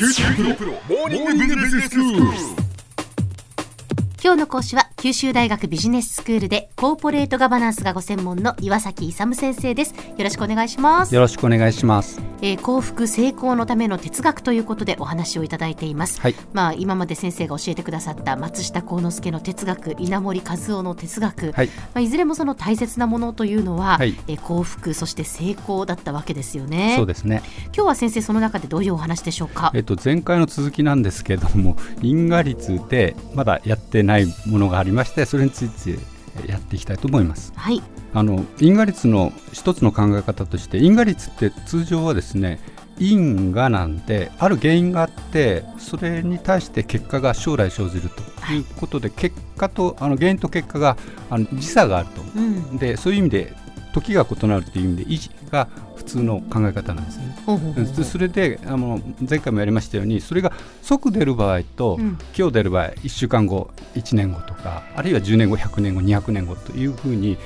九州大学モーニングビジネススクール。今日の講師は九州大学ビジネススクールでコーポレートガバナンスがご専門の岩崎勇先生です。よろしくお願いします。よろしくお願いします。えー幸福成功のための哲学ということでお話をいただいています、はい。まあ今まで先生が教えてくださった松下幸之助の哲学稲森和夫の哲学、はい。まあ、いずれもその大切なものというのは、はい。えー幸福そして成功だったわけですよね。そうですね。今日は先生その中でどういうお話でしょうか？えっと前回の続きなんですけれども、因果率でまだやってないものがありまして、それについてやっていきたいと思います。はいあの因果率の一つの考え方として、因果率って通常はですね。因果なんである原因があってそれに対して結果が将来生じるということで、結果とあの原因と結果があの時差があるとうんでそういう意味で時が異なるという意味で維持が普通の考え方なんですね。ほうほうほうほうでそれであの前回もやりましたようにそれが即出る場合と、うん。今日出る場合1週間後1年後とかあるいは10年後100年後200年後というふうに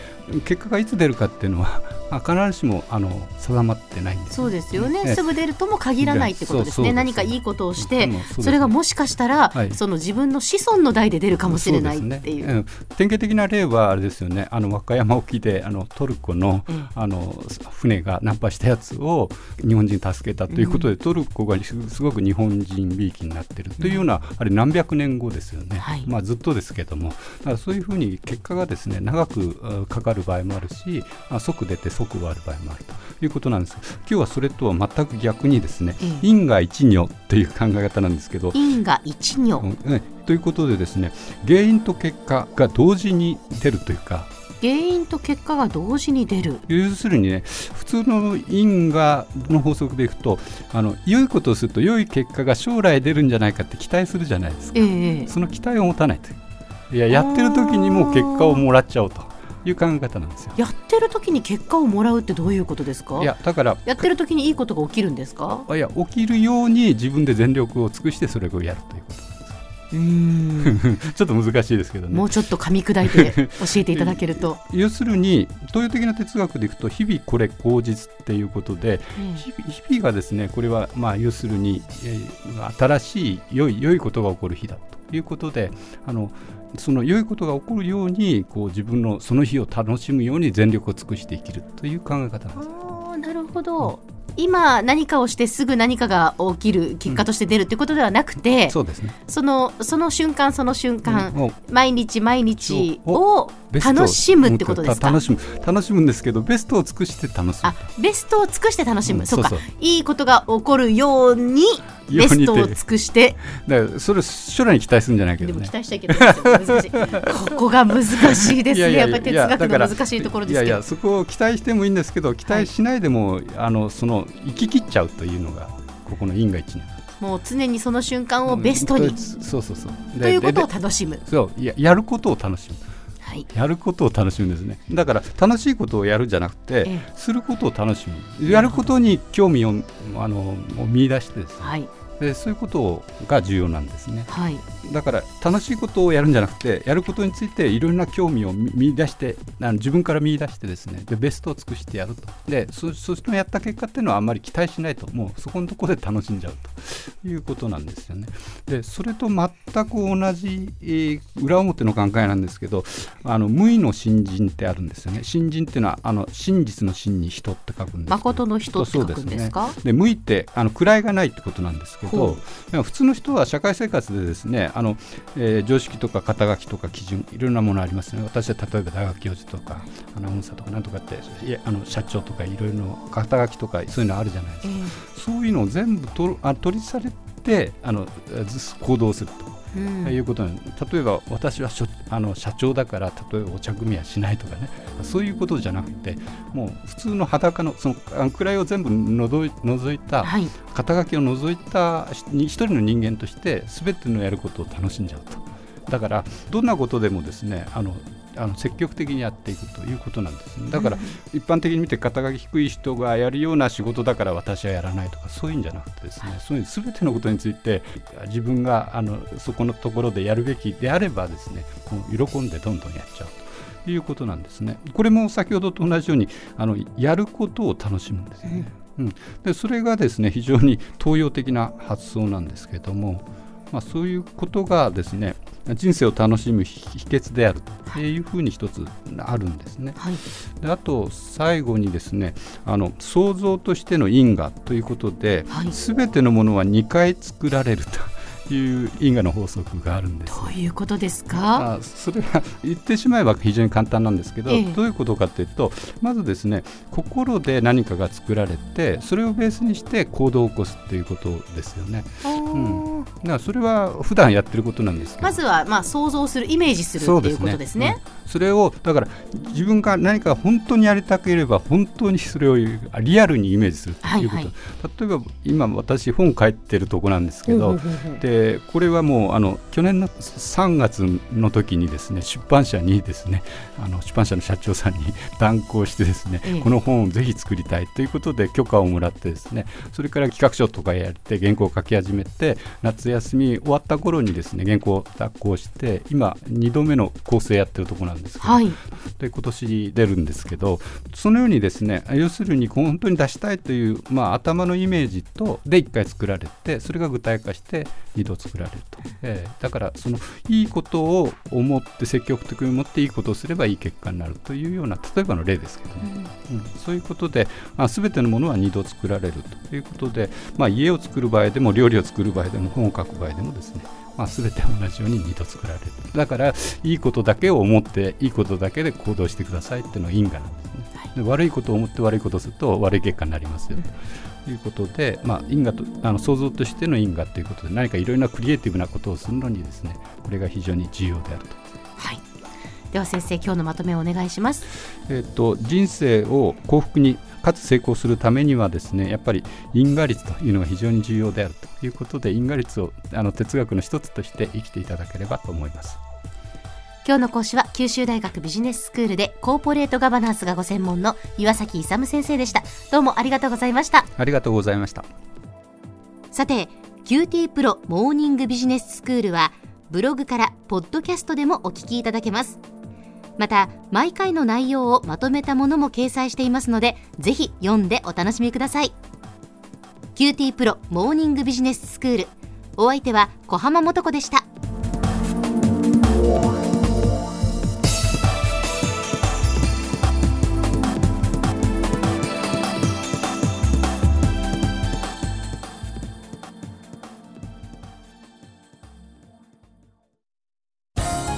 結果がいつ出るかっていうのは まあ必ずしもあの定まってないんですそうですよね、ええ。すぐ出るとも限らないってことですね、何かいいことをして、うんそれがもしかしたら、はい。その自分の子孫の代で出るかもしれないっていう。ね。うん。典型的な例はあれですよね。あの和歌山沖であのトルコの,、ええあの船が難破したやつを日本人助けたということで、トルコがすすごく日本人びいきになってるというような、あれ何百年後ですよね、はい。まあ、ずっとですけども。だからそういうふうに結果がですね長くあかかる場合もあるし、まあ、即出て即終わる場合もあるということなんです。今日はそれとは全く逆にですね、ええ。因果一如という考え方なんですけど、因果一如、うんねということでですね原因と結果が同時に出るというか原因と結果が同時に出る。要するにね普通の因果の法則でいくとあの良いことをすると良い結果が将来出るんじゃないかって期待するじゃないですか。ええその期待を持たないといややってる時にもう結果をもらっちゃおうという考え方なんですよ。やってる時に結果をもらうってどういうことですか？いやだからやってる時にいいことが起きるんですか？いや起きるように自分で全力を尽くしてそれをやるということ ちょっと難しいですけどねもうちょっと噛み砕いて教えていただけると。要するに東洋的な哲学でいくと日々これ口実っていうことでえ日々日々がですねこれはまあ要するに、えー新しい良い良いことが起こる日だということであのその良いことが起こるようにこう自分のその日を楽しむように全力を尽くして生きるという考え方なんです。なるほど今何かをしてすぐ何かが起きる結果として出るってことではなくて、そうですね。そのその瞬間その瞬間、もう毎日毎日を楽しむってことですか？楽しむ。楽しむんですけどベストを尽くして楽しむ。あ。ベストを尽くして楽しむ、うんそうか。いいことが起こるようにベストを尽くして。だからそれ将来に期待するんじゃないけどね。でも期待しちゃいけない。ですよ難しいここが難しいですね。やっぱり哲学の難しいところですいやいけどやそこを期待してもいいんですけど期待しないでも、あのその行き切っちゃうというのがここの因果一年もう常にその瞬間をベストに、うんそうそうそう。ということを楽しむ。そうややることを楽しむはい。やることを楽しむんですね。だから楽しいことをやるんじゃなくて、ええ。することを楽しむ。やることに興味をあの見出してですね、はいでそういうことが重要なんですね。はい。だから楽しいことをやるんじゃなくてやることについていろんな興味を見見出してあの自分から見出してですねでベストを尽くしてやると。でそそのやった結果っていうのはあんまり期待しないと。もうそこのところで楽しんじゃうと。いうことなんですよね。でそれと全く同じ、えー裏表の考えなんですけどあの無為の信心ってあるんですよね。信心っていうのはあの真実の真に人って書くんですけど。誠の人って書くんですか？で無意ってあの位がないってことなんですけほど普通の人は社会生活でですねあの、えー常識とか肩書きとか基準いろんなものありますね。私は例えば大学教授とかアナウンサーとかなんとかっていやあの社長とかいろいろな肩書きとかそういうのあるじゃないですえか。えそういうのを全部とあ取りされてあのず行動すると。うん。いうことなん例えば私はあの社長だから例えばお茶組はしないとかね。そういうことじゃなくてもう普通の裸のその位を全部のぞい除いたはい。肩書きを除いた一人の人間として全てのやることを楽しんじゃうとだからどんなことでもですねあのあの積極的にやっていくということなんですね。だから一般的に見て肩書き低い人がやるような仕事だから私はやらないとかそういうんじゃなくてですね、そういう全てのことについて自分があのそこのところでやるべきであればですね喜んでどんどんやっちゃうということなんですね。これも先ほどと同じようにあのやることを楽しむんですよね、うん、でそれがですね非常に東洋的な発想なんですけども、まあ、そういうことがですね人生を楽しむ秘訣であるというふうに一つあるんですね。はい、であと最後にですねあの創造としての因果ということで、はい、全てのものは2回作られると。いう因果の法則があるんです。どういうことですか？あそれは言ってしまえば非常に簡単なんですけど、ええ、どういうことかというとまずですね心で何かが作られてそれをベースにして行動を起こすっていうことですよね。うん、だからそれは普段やってることなんですけど。まずはまあ想像するイメージするっていうことですね。それをだから自分が何か本当にやりたければ本当にそれをリアルにイメージするということ、はいはい、例えば今私本書いてるとこなんですけど、でこれはもうあの去年の3月の時にですね出版社にですねあの出版社の社長さんに断行してですね、この本をぜひ作りたいということで許可をもらってですねそれから企画書とかやって原稿を書き始めて夏休み終わった頃にですね原稿を脱行して今2度目の構成やってるところなんですけど、はい、で今年出るんですけどそのようにですね要するに本当に出したいという、まあ、頭のイメージとで1回作られてそれが具体化して2度作られると、えー、だからそのいいことを思って積極的に思っていいことをすればいい結果になるというような例えばの例ですけどね、うん、うん、そういうことで、まあ、全てのものは2度作られるということで、まあ、家を作る場合でも料理を作る場合でも本を書く場合でもですねまあ、全て同じように2度作られるだからいいことだけを思っていいことだけで行動してくださいっていうのが因果なんですね、はい、で悪いことを思って悪いことをすると悪い結果になりますよと。いうことで、まあ、因果とあの想像としての因果ということで何かいろいろなクリエイティブなことをするのにですねこれが非常に重要であると。はい。では先生今日のまとめをお願いします。えっ、と人生を幸福にかつ成功するためにはですねやっぱり因果率というのが非常に重要であるということで因果率をあの哲学の一つとして生きていただければと思います。今日の講師は九州大学ビジネススクールでコーポレートガバナンスがご専門の岩崎勇先生でした。どうもありがとうございました。ありがとうございました。さて QT プロモーニングビジネススクールはブログからポッドキャストでもお聞きいただけますまた毎回の内容をまとめたものも掲載していますのでぜひ読んでお楽しみください。QT プロモーニングビジネススクール。お相手は小浜も子でした。